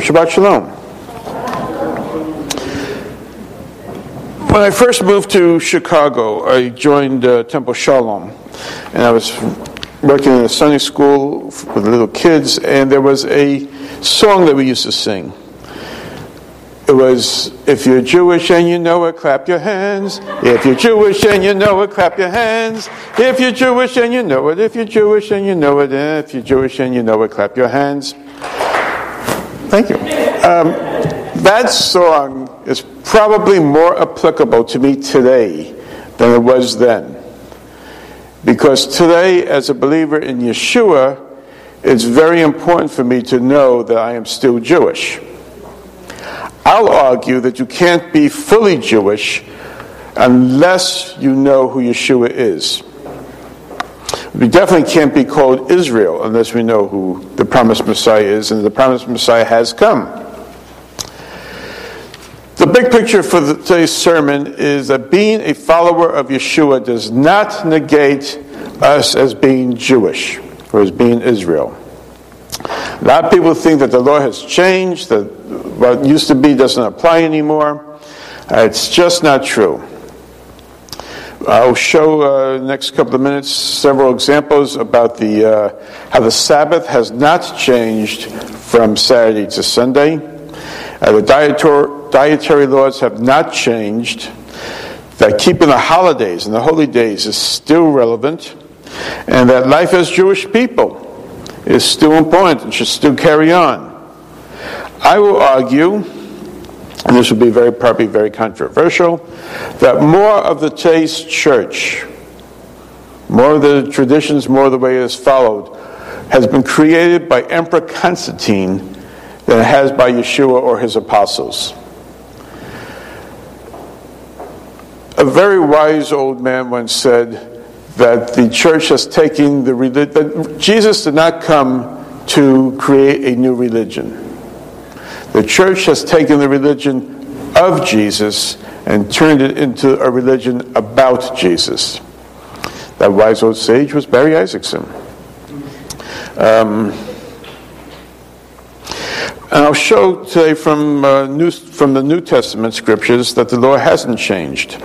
Shabbat Shalom. When I first moved to Chicago, I joined uh, Temple Shalom, and I was working in a Sunday school with little kids, and there was a song that we used to sing. It was, if you're Jewish and you know it, clap your hands. If you're Jewish and you know it, clap your hands. If you're Jewish and you know it, if you're Jewish and you know it, if you're Jewish and you know it, clap your hands. Thank you. Um, that song is probably more applicable to me today than it was then. Because today, as a believer in Yeshua, it's very important for me to know that I am still Jewish. I'll argue that you can't be fully Jewish unless you know who Yeshua is. We definitely can't be called Israel unless we know who the promised Messiah is, and the promised Messiah has come. The big picture for today's sermon is that being a follower of Yeshua does not negate us as being Jewish or as being Israel. A lot of people think that the law has changed, that what used to be doesn't apply anymore. Uh, it's just not true. I'll show uh, next couple of minutes several examples about the uh, how the Sabbath has not changed from Saturday to Sunday. Uh, the dietary, dietary laws have not changed. That keeping the holidays and the holy days is still relevant, and that life as Jewish people is still important and should still carry on. I will argue, and this will be very probably very controversial, that more of the taste church, more of the traditions, more of the way it is followed, has been created by Emperor Constantine than it has by Yeshua or his apostles. A very wise old man once said that the church has taken the religion, Jesus did not come to create a new religion. The church has taken the religion of Jesus and turned it into a religion about Jesus. That wise old sage was Barry Isaacson. Um, and I'll show today from, uh, New, from the New Testament scriptures that the law hasn't changed.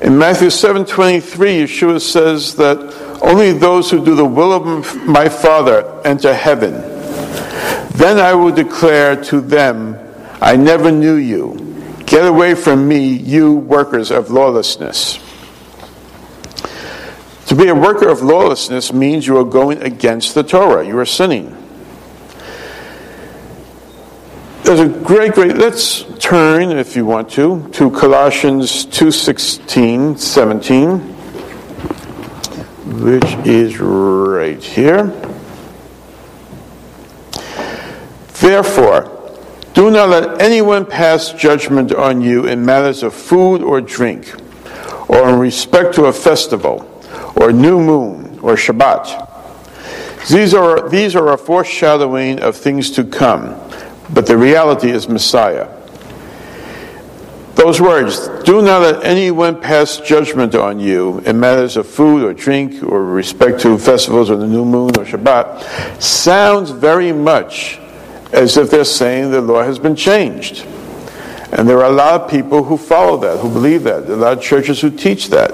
In Matthew 7:23, Yeshua says that only those who do the will of my Father enter heaven. Then I will declare to them, I never knew you. Get away from me, you workers of lawlessness. To be a worker of lawlessness means you are going against the Torah. You are sinning. There's a great, great, let's turn, if you want to, to Colossians 2.16, 17, which is right here. Therefore, do not let anyone pass judgment on you in matters of food or drink, or in respect to a festival, or new moon, or Shabbat. These are, these are a foreshadowing of things to come, but the reality is Messiah. Those words, do not let anyone pass judgment on you in matters of food or drink or respect to festivals or the new moon or Shabbat, sounds very much as if they're saying the law has been changed. And there are a lot of people who follow that, who believe that. There are a lot of churches who teach that.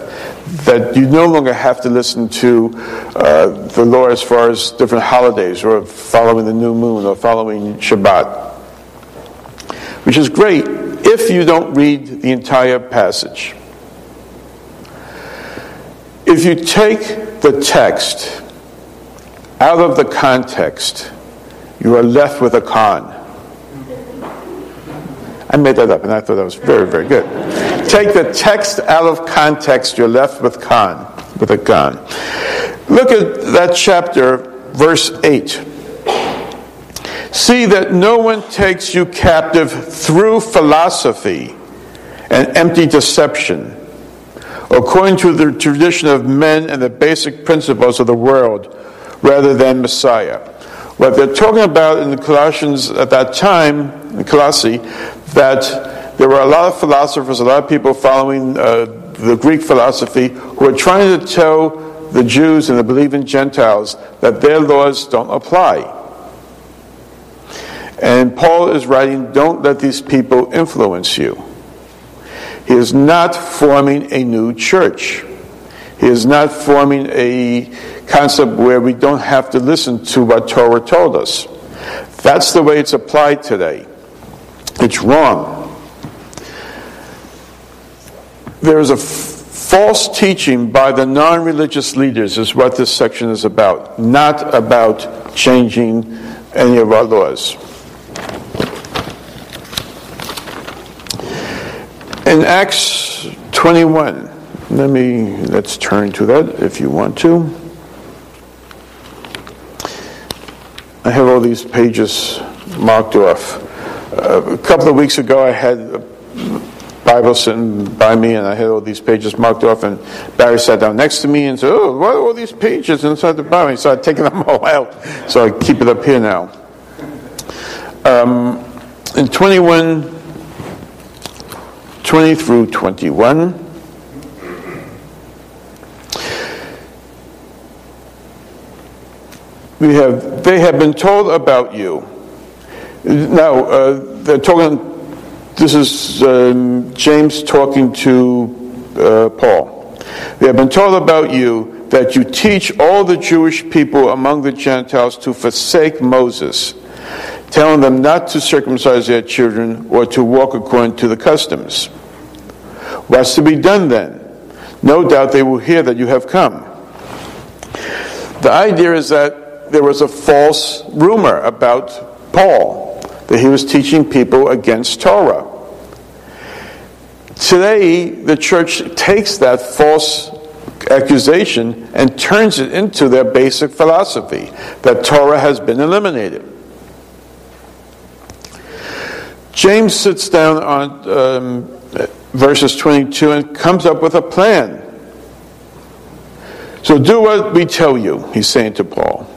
That you no longer have to listen to uh, the law as far as different holidays or following the new moon or following Shabbat. Which is great if you don't read the entire passage. If you take the text out of the context, you are left with a con. I made that up and I thought that was very, very good. Take the text out of context, you're left with con, with a con. Look at that chapter, verse 8. See that no one takes you captive through philosophy and empty deception, according to the tradition of men and the basic principles of the world, rather than Messiah. What they're talking about in the Colossians at that time, in Colossae, that there were a lot of philosophers, a lot of people following uh, the Greek philosophy who were trying to tell the Jews and the believing Gentiles that their laws don't apply. And Paul is writing, don't let these people influence you. He is not forming a new church. He is not forming a concept where we don't have to listen to what Torah told us. That's the way it's applied today. It's wrong. There is a f- false teaching by the non religious leaders, is what this section is about, not about changing any of our laws. In Acts 21, let me let's turn to that if you want to. I have all these pages marked off. Uh, a couple of weeks ago, I had a Bible sitting by me, and I had all these pages marked off. And Barry sat down next to me and said, "Oh, what are all these pages inside the Bible?" He started taking them all out, so I keep it up here now. Um, in 21, 20 through 21. We have, they have been told about you. Now, uh, they're talking, this is um, James talking to uh, Paul. They have been told about you that you teach all the Jewish people among the Gentiles to forsake Moses, telling them not to circumcise their children or to walk according to the customs. What's to be done then? No doubt they will hear that you have come. The idea is that there was a false rumor about Paul, that he was teaching people against Torah. Today, the church takes that false accusation and turns it into their basic philosophy that Torah has been eliminated. James sits down on um, verses 22 and comes up with a plan. So do what we tell you, he's saying to Paul.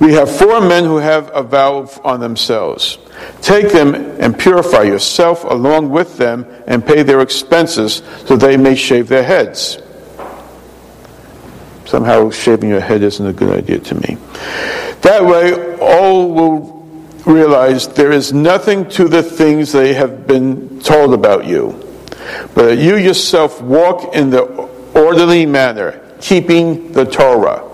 We have four men who have a vow on themselves. Take them and purify yourself along with them and pay their expenses so they may shave their heads. Somehow shaving your head isn't a good idea to me. That way, all will realize there is nothing to the things they have been told about you, but that you yourself walk in the orderly manner, keeping the Torah.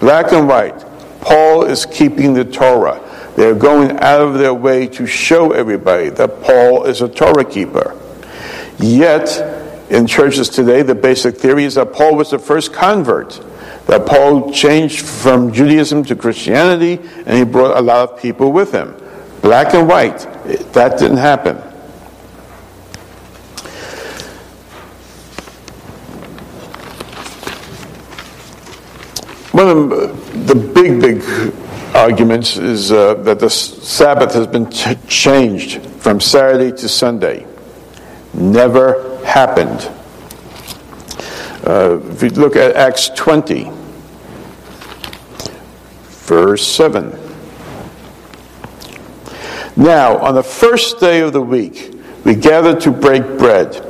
Black and white. Paul is keeping the Torah. They're going out of their way to show everybody that Paul is a Torah keeper. Yet, in churches today, the basic theory is that Paul was the first convert, that Paul changed from Judaism to Christianity, and he brought a lot of people with him. Black and white. That didn't happen. One of the big, big arguments is uh, that the Sabbath has been changed from Saturday to Sunday. Never happened. Uh, if you look at Acts 20, verse 7. Now, on the first day of the week, we gathered to break bread.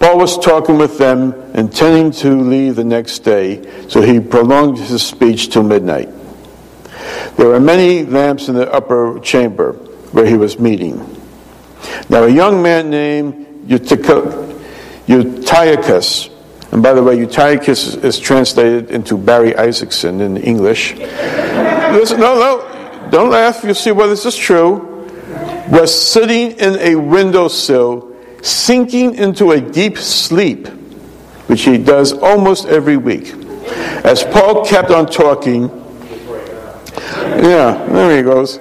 Paul was talking with them, intending to leave the next day, so he prolonged his speech till midnight. There were many lamps in the upper chamber where he was meeting. Now, a young man named Eutychus, and by the way, Eutychus is translated into Barry Isaacson in English. Listen, no, no, don't laugh. You'll see whether this is true. Was sitting in a windowsill sinking into a deep sleep, which he does almost every week. As Paul kept on talking, yeah, there he goes.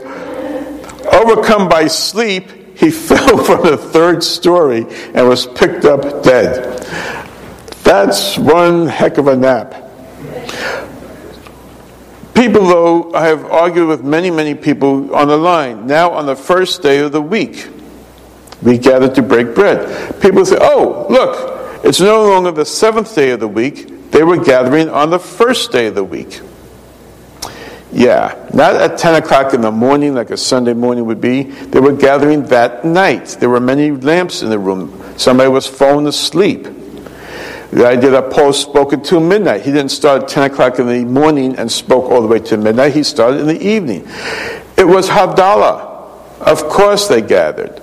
Overcome by sleep, he fell from the third story and was picked up dead. That's one heck of a nap. People, though, I have argued with many, many people on the line. Now, on the first day of the week, we gather to break bread. People say, oh, look, it's no longer the seventh day of the week. They were gathering on the first day of the week. Yeah, not at 10 o'clock in the morning like a Sunday morning would be. They were gathering that night. There were many lamps in the room. Somebody was falling asleep. The idea that Paul spoke until midnight. He didn't start at 10 o'clock in the morning and spoke all the way to midnight. He started in the evening. It was Havdalah. Of course they gathered.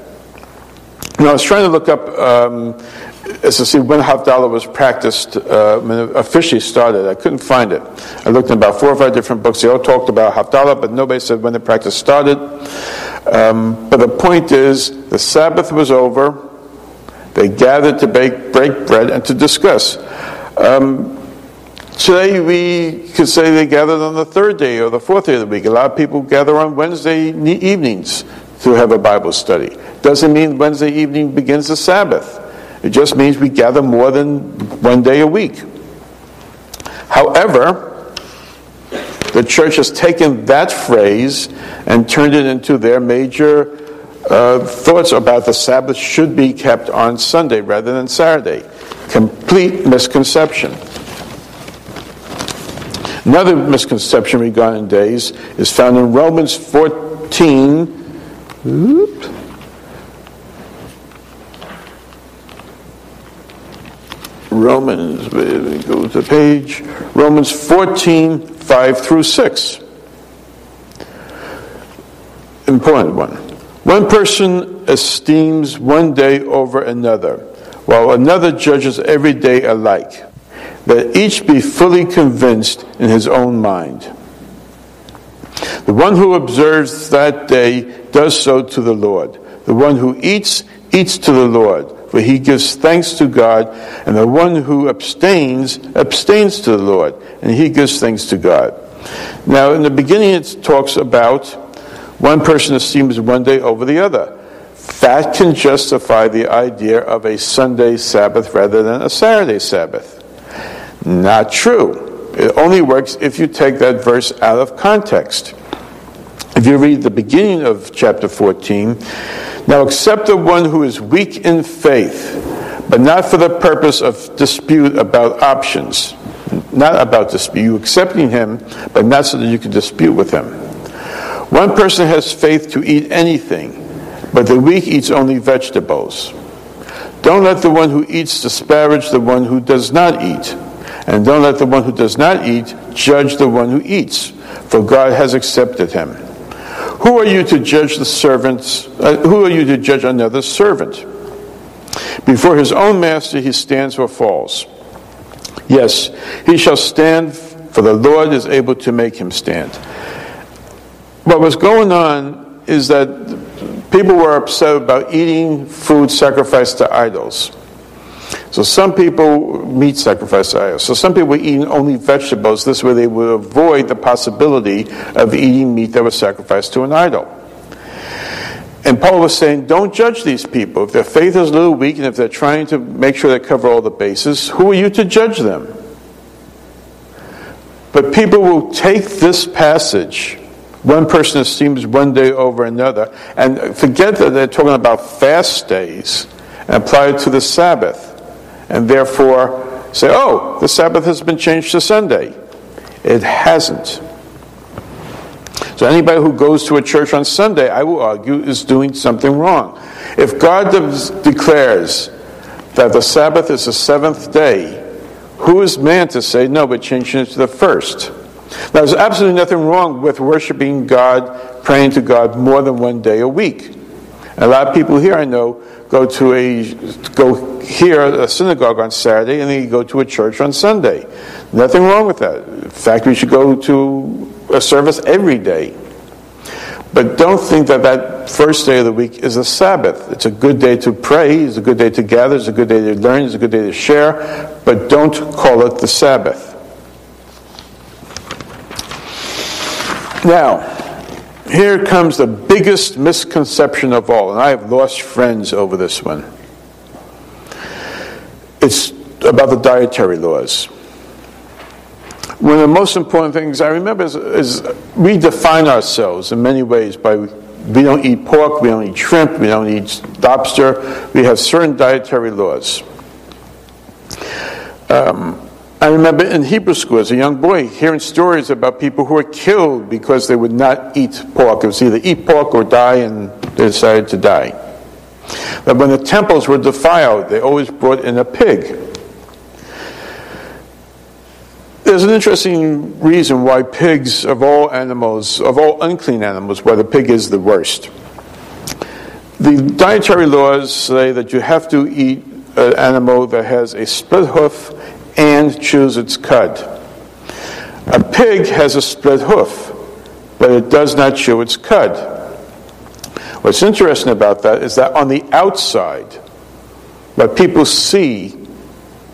You I was trying to look up um, as to see when Havdalah was practiced, uh, when it officially started. I couldn't find it. I looked in about four or five different books. They all talked about Havdalah, but nobody said when the practice started. Um, but the point is, the Sabbath was over. They gathered to bake, break bread and to discuss. Um, Today we could say they gathered on the third day or the fourth day of the week. A lot of people gather on Wednesday evenings to have a Bible study. Doesn't mean Wednesday evening begins the Sabbath. It just means we gather more than one day a week. However, the church has taken that phrase and turned it into their major uh, thoughts about the Sabbath should be kept on Sunday rather than Saturday. Complete misconception. Another misconception regarding days is found in Romans 14. Oops. Romans, go to page. Romans 14, 5 through 6. Important one. One person esteems one day over another, while another judges every day alike that each be fully convinced in his own mind. The one who observes that day does so to the Lord. The one who eats, eats to the Lord, he gives thanks to God. And the one who abstains, abstains to the Lord, and he gives thanks to God. Now, in the beginning, it talks about one person esteems one day over the other. That can justify the idea of a Sunday Sabbath rather than a Saturday Sabbath. Not true. It only works if you take that verse out of context. If you read the beginning of chapter 14, now accept the one who is weak in faith, but not for the purpose of dispute about options. Not about dispute. You accepting him, but not so that you can dispute with him. One person has faith to eat anything, but the weak eats only vegetables. Don't let the one who eats disparage the one who does not eat. And don't let the one who does not eat judge the one who eats, for God has accepted him. Who are you to judge the servants? Uh, who are you to judge another servant? Before his own master he stands or falls. Yes, he shall stand, for the Lord is able to make him stand. What was going on is that people were upset about eating food sacrificed to idols. So some people meat sacrifice idols. So some people were eating only vegetables. This way they would avoid the possibility of eating meat that was sacrificed to an idol. And Paul was saying, don't judge these people. If their faith is a little weak and if they're trying to make sure they cover all the bases, who are you to judge them? But people will take this passage, one person esteems one day over another, and forget that they're talking about fast days and apply it to the Sabbath and therefore say, oh, the Sabbath has been changed to Sunday. It hasn't. So anybody who goes to a church on Sunday, I will argue, is doing something wrong. If God declares that the Sabbath is the seventh day, who is man to say, no, we're changing it to the first? Now, there's absolutely nothing wrong with worshiping God, praying to God more than one day a week. A lot of people here I know go to a go hear a synagogue on Saturday and then go to a church on Sunday. Nothing wrong with that. In fact, we should go to a service every day. But don't think that that first day of the week is a Sabbath. It's a good day to pray, it's a good day to gather, it's a good day to learn, it's a good day to share, but don't call it the Sabbath. Now, here comes the biggest misconception of all, and I have lost friends over this one. It's about the dietary laws. One of the most important things I remember is, is we define ourselves in many ways by we don't eat pork, we don't eat shrimp, we don't eat lobster. We have certain dietary laws. Um, I remember in Hebrew school as a young boy hearing stories about people who were killed because they would not eat pork. It was either eat pork or die, and they decided to die. But when the temples were defiled, they always brought in a pig. There's an interesting reason why pigs, of all animals, of all unclean animals, why the pig is the worst. The dietary laws say that you have to eat an animal that has a split hoof and chews its cud. A pig has a split hoof, but it does not chew its cud. What's interesting about that is that on the outside, what people see,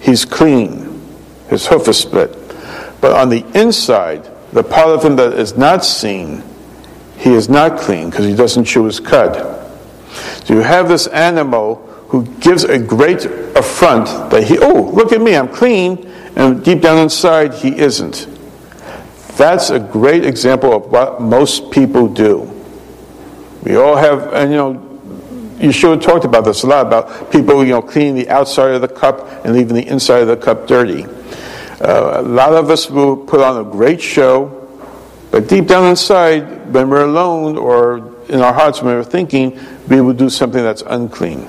he's clean. His hoof is split. But on the inside, the part of him that is not seen, he is not clean because he doesn't chew his cud. So you have this animal who gives a great affront that he, oh, look at me, I'm clean, and deep down inside, he isn't. That's a great example of what most people do. We all have, and you know, Yeshua talked about this a lot about people, you know, cleaning the outside of the cup and leaving the inside of the cup dirty. Uh, a lot of us will put on a great show, but deep down inside, when we're alone or in our hearts when we're thinking, we will do something that's unclean.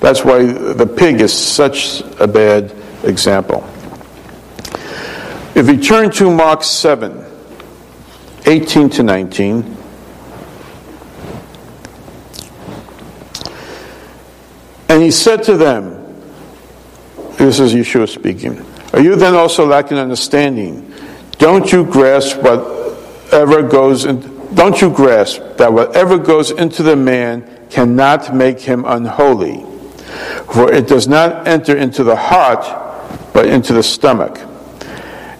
That's why the pig is such a bad example. If you turn to Mark 7, 18 to 19, and he said to them, this is Yeshua speaking, Are you then also lacking understanding? Don't you grasp whatever goes in, don't you grasp that whatever goes into the man cannot make him unholy? For it does not enter into the heart, but into the stomach,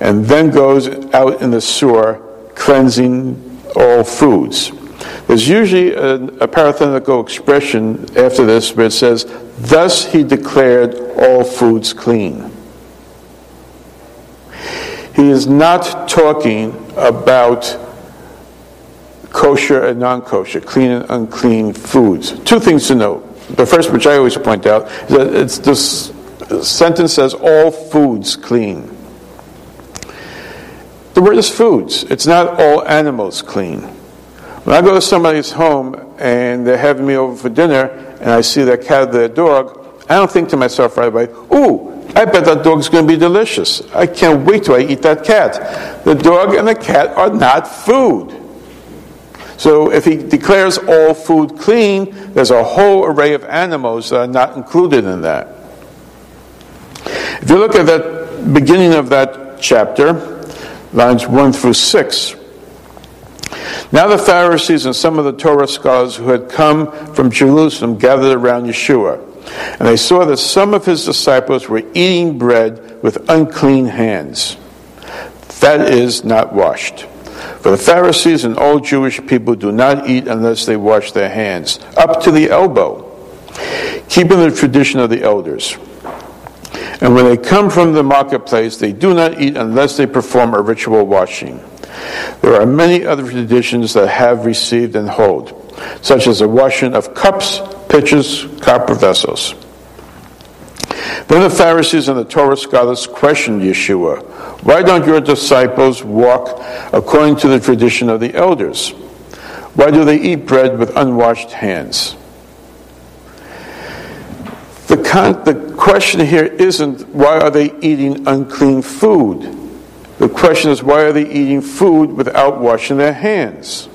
and then goes out in the sewer, cleansing all foods. There's usually a, a parenthetical expression after this where it says, Thus he declared all foods clean. He is not talking about kosher and non kosher, clean and unclean foods. Two things to note. The first, which I always point out, is that it's this sentence says all foods clean. The word is foods. It's not all animals clean. When I go to somebody's home and they're having me over for dinner and I see their cat or their dog, I don't think to myself right away, ooh, I bet that dog's going to be delicious. I can't wait till I eat that cat. The dog and the cat are not food. So if he declares all food clean, there's a whole array of animals that are not included in that. If you look at the beginning of that chapter, lines 1 through 6, now the Pharisees and some of the Torah scholars who had come from Jerusalem gathered around Yeshua. And they saw that some of his disciples were eating bread with unclean hands. That is, not washed. For the Pharisees and all Jewish people do not eat unless they wash their hands, up to the elbow, keeping the tradition of the elders. And when they come from the marketplace, they do not eat unless they perform a ritual washing. There are many other traditions that have received and hold, such as the washing of cups, pitchers, copper vessels. Then the Pharisees and the Torah scholars questioned Yeshua Why don't your disciples walk according to the tradition of the elders? Why do they eat bread with unwashed hands? The, con- the question here isn't why are they eating unclean food? The question is why are they eating food without washing their hands?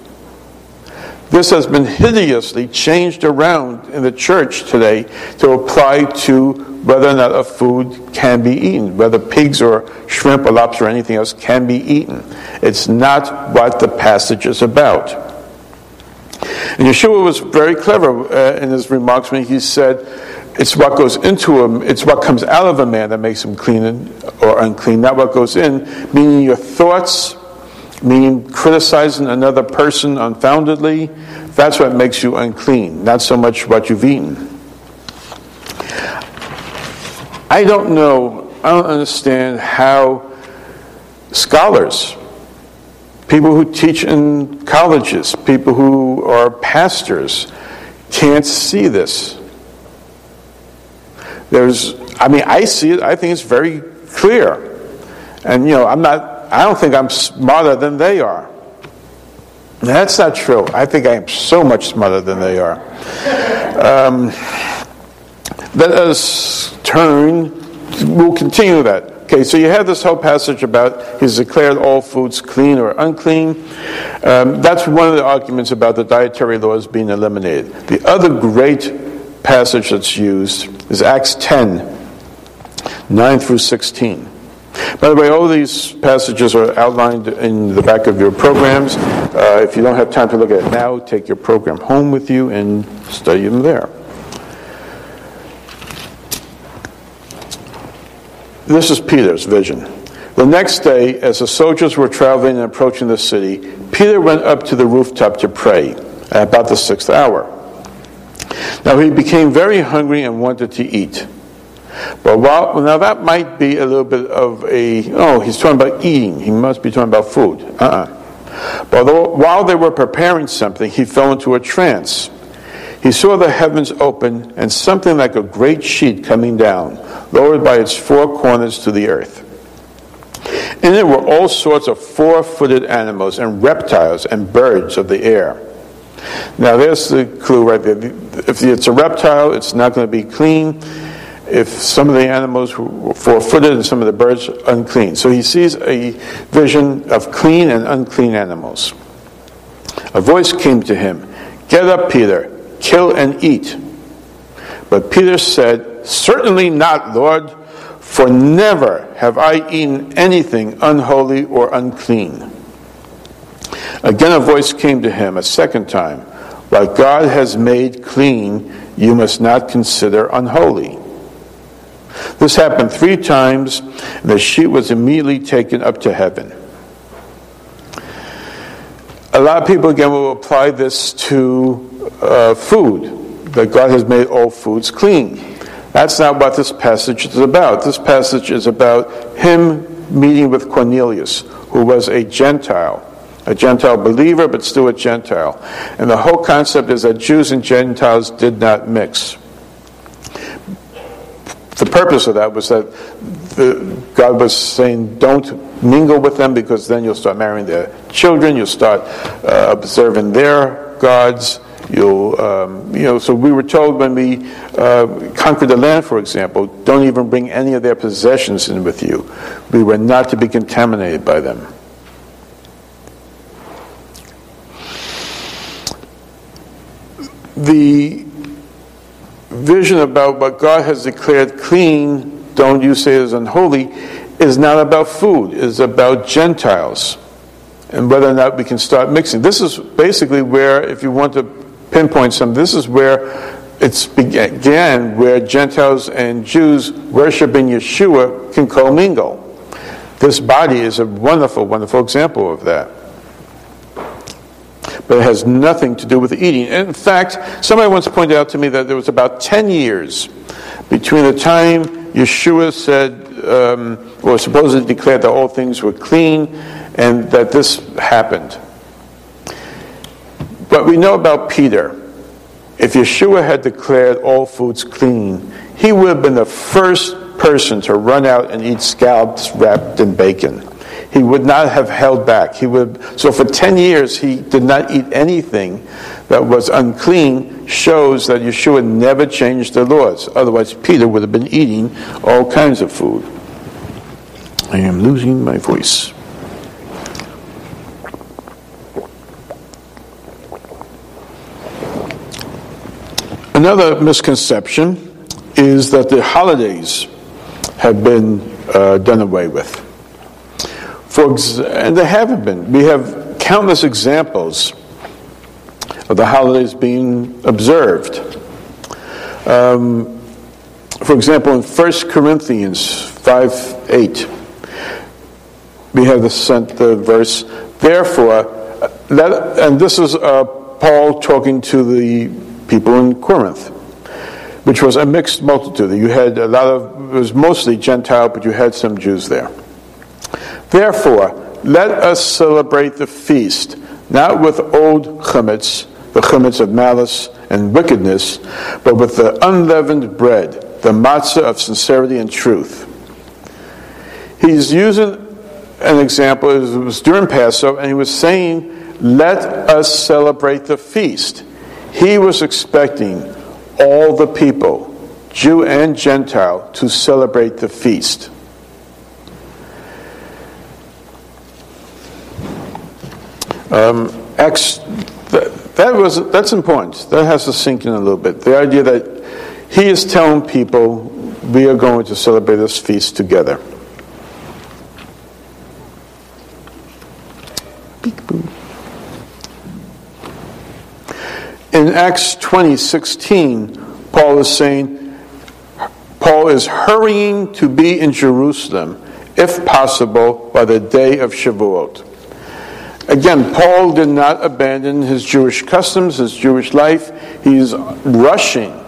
This has been hideously changed around in the church today to apply to whether or not a food can be eaten, whether pigs or shrimp or lobster or anything else can be eaten. It's not what the passage is about. And Yeshua was very clever uh, in his remarks when he said, it's what goes into him, it's what comes out of a man that makes him clean or unclean, not what goes in, meaning your thoughts, meaning criticizing another person unfoundedly, that's what makes you unclean, not so much what you've eaten. I don't know, I don't understand how scholars, people who teach in colleges, people who are pastors, can't see this. There's, I mean, I see it, I think it's very clear. And, you know, I'm not, I don't think I'm smarter than they are. That's not true. I think I am so much smarter than they are. Um, let us turn, we'll continue that. Okay, so you have this whole passage about he's declared all foods clean or unclean. Um, that's one of the arguments about the dietary laws being eliminated. The other great passage that's used is Acts 10 9 through 16. By the way, all these passages are outlined in the back of your programs. Uh, if you don't have time to look at it now, take your program home with you and study them there. This is Peter's vision. The next day, as the soldiers were traveling and approaching the city, Peter went up to the rooftop to pray at about the sixth hour. Now he became very hungry and wanted to eat. But while, now that might be a little bit of a, oh, he's talking about eating. He must be talking about food. Uh-uh. But while they were preparing something, he fell into a trance. He saw the heavens open and something like a great sheet coming down, lowered by its four corners to the earth. In it were all sorts of four footed animals and reptiles and birds of the air. Now, there's the clue right there. If it's a reptile, it's not going to be clean if some of the animals were four footed and some of the birds unclean. So he sees a vision of clean and unclean animals. A voice came to him Get up, Peter, kill and eat. But Peter said, Certainly not, Lord, for never have I eaten anything unholy or unclean. Again, a voice came to him a second time What God has made clean, you must not consider unholy. This happened three times, and the sheep was immediately taken up to heaven. A lot of people, again, will apply this to uh, food, that God has made all foods clean. That's not what this passage is about. This passage is about him meeting with Cornelius, who was a Gentile, a Gentile believer, but still a Gentile. And the whole concept is that Jews and Gentiles did not mix the purpose of that was that the, God was saying, don't mingle with them because then you'll start marrying their children, you'll start uh, observing their gods. You'll, um, you know, so we were told when we uh, conquered the land, for example, don't even bring any of their possessions in with you. We were not to be contaminated by them. The vision about what God has declared clean, don't you say is unholy, is not about food, it's about Gentiles and whether or not we can start mixing. This is basically where, if you want to pinpoint some, this is where it began, where Gentiles and Jews worshiping Yeshua can commingle. This body is a wonderful, wonderful example of that but it has nothing to do with eating. In fact, somebody once pointed out to me that there was about 10 years between the time Yeshua said, um, or supposedly declared that all things were clean, and that this happened. But we know about Peter. If Yeshua had declared all foods clean, he would have been the first person to run out and eat scallops wrapped in bacon. He would not have held back. He would, so for 10 years, he did not eat anything that was unclean, shows that Yeshua never changed the laws. Otherwise, Peter would have been eating all kinds of food. I am losing my voice. Another misconception is that the holidays have been uh, done away with. For ex- and there haven't been. We have countless examples of the holidays being observed. Um, for example, in 1 Corinthians 5 8, we have the, the verse, Therefore, let, and this is uh, Paul talking to the people in Corinth, which was a mixed multitude. You had a lot of, it was mostly Gentile, but you had some Jews there. Therefore, let us celebrate the feast, not with old chametz, the chametz of malice and wickedness, but with the unleavened bread, the matzah of sincerity and truth. He's using an example, it was during Passover, and he was saying, Let us celebrate the feast. He was expecting all the people, Jew and Gentile, to celebrate the feast. Um, Acts, that, that was, that's important. That has to sink in a little bit. The idea that he is telling people, we are going to celebrate this feast together. Peek-boo. In Acts 20, 16, Paul is saying, Paul is hurrying to be in Jerusalem, if possible, by the day of Shavuot. Again, Paul did not abandon his Jewish customs, his Jewish life. He's rushing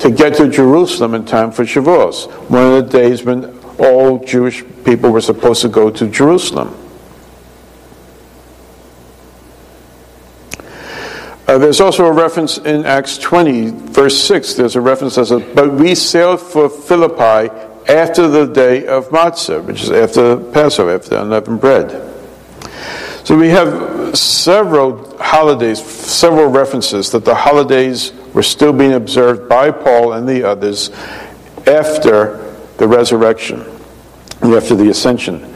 to get to Jerusalem in time for Shavuos, one of the days when all Jewish people were supposed to go to Jerusalem. Uh, there's also a reference in Acts 20, verse 6. There's a reference that says, But we sailed for Philippi after the day of Matzah, which is after Passover, after the unleavened bread. So we have several holidays, several references that the holidays were still being observed by Paul and the others after the resurrection, after the ascension.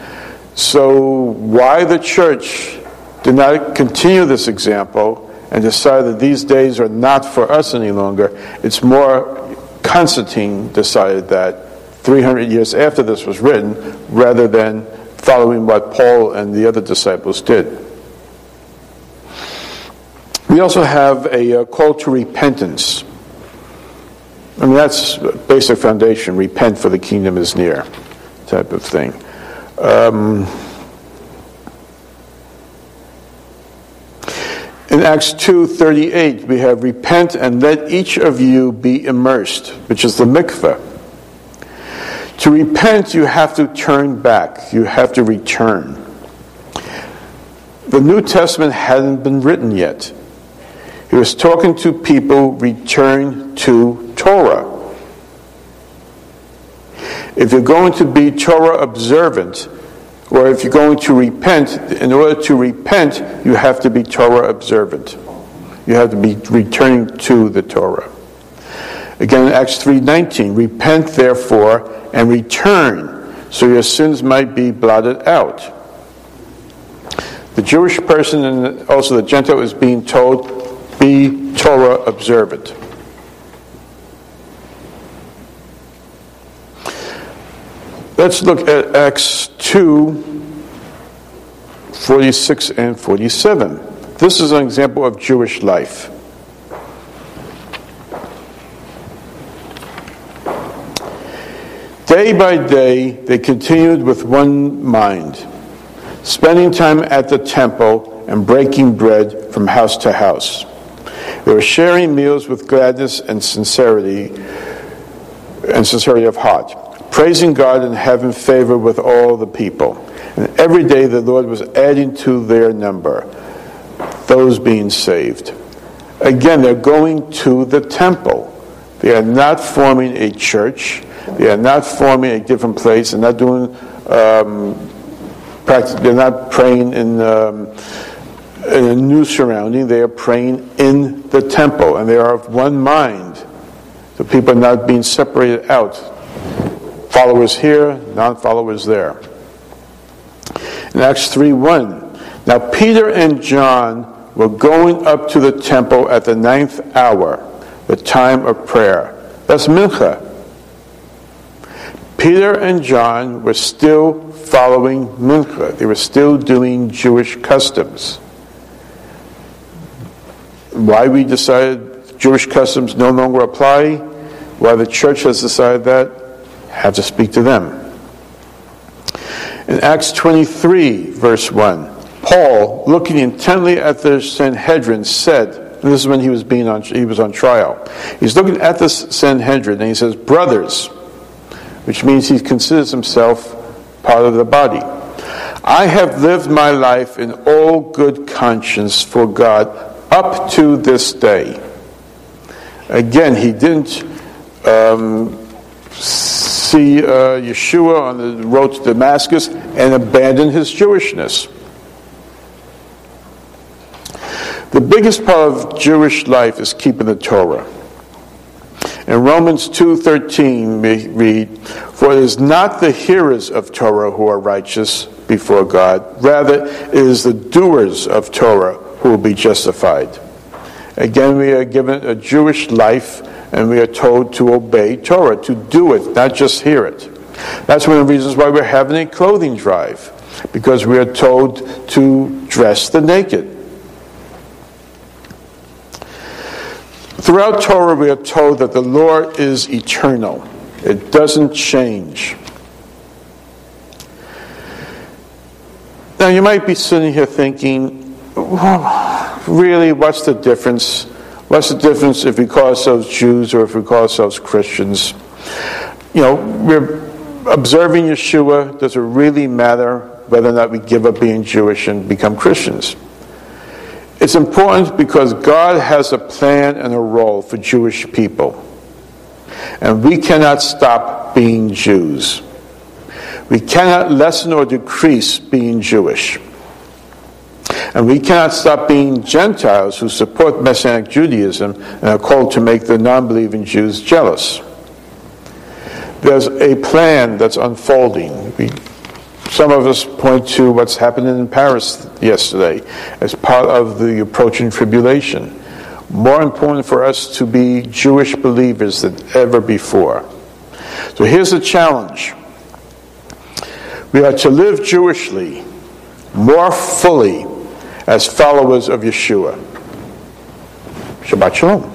So why the church did not continue this example and decided that these days are not for us any longer. It's more Constantine decided that 300 years after this was written rather than following what Paul and the other disciples did. We also have a uh, call to repentance. I mean, that's basic foundation. Repent for the kingdom is near, type of thing. Um, Acts 2:38 we have repent and let each of you be immersed, which is the mikveh. To repent you have to turn back, you have to return. The New Testament hadn't been written yet. He was talking to people return to Torah. If you're going to be Torah observant, or if you're going to repent, in order to repent, you have to be Torah observant. You have to be returning to the Torah. Again, in Acts 3:19, repent therefore and return, so your sins might be blotted out. The Jewish person and also the Gentile is being told, be Torah observant. Let's look at Acts 2 46 and 47. This is an example of Jewish life. Day by day, they continued with one mind, spending time at the temple and breaking bread from house to house. They were sharing meals with gladness and sincerity and sincerity of heart praising God and having favor with all the people. And every day the Lord was adding to their number those being saved. Again, they're going to the temple. They are not forming a church. They are not forming a different place. They're not doing um, practice. They're not praying in, um, in a new surrounding. They are praying in the temple, and they are of one mind. The people are not being separated out Followers here, non followers there. In Acts 3 1, now Peter and John were going up to the temple at the ninth hour, the time of prayer. That's Mincha. Peter and John were still following Mincha. They were still doing Jewish customs. Why we decided Jewish customs no longer apply? Why the church has decided that? Have to speak to them. In Acts 23, verse 1, Paul, looking intently at the Sanhedrin, said, and this is when he was being on, he was on trial. He's looking at the Sanhedrin and he says, Brothers, which means he considers himself part of the body. I have lived my life in all good conscience for God up to this day. Again, he didn't um, see uh, Yeshua on the road to Damascus and abandon his Jewishness. The biggest part of Jewish life is keeping the Torah. In Romans 2:13 we read, "For it is not the hearers of Torah who are righteous, before God. Rather, it is the doers of Torah who will be justified. Again, we are given a Jewish life and we are told to obey Torah, to do it, not just hear it. That's one of the reasons why we're having a clothing drive, because we are told to dress the naked. Throughout Torah, we are told that the law is eternal, it doesn't change. Now, you might be sitting here thinking, well, really, what's the difference? What's the difference if we call ourselves Jews or if we call ourselves Christians? You know, we're observing Yeshua. Does it really matter whether or not we give up being Jewish and become Christians? It's important because God has a plan and a role for Jewish people. And we cannot stop being Jews. We cannot lessen or decrease being Jewish. And we cannot stop being Gentiles who support Messianic Judaism and are called to make the non believing Jews jealous. There's a plan that's unfolding. We, some of us point to what's happening in Paris yesterday as part of the approaching tribulation. More important for us to be Jewish believers than ever before. So here's the challenge we are to live Jewishly more fully as followers of Yeshua. Shabbat Shalom.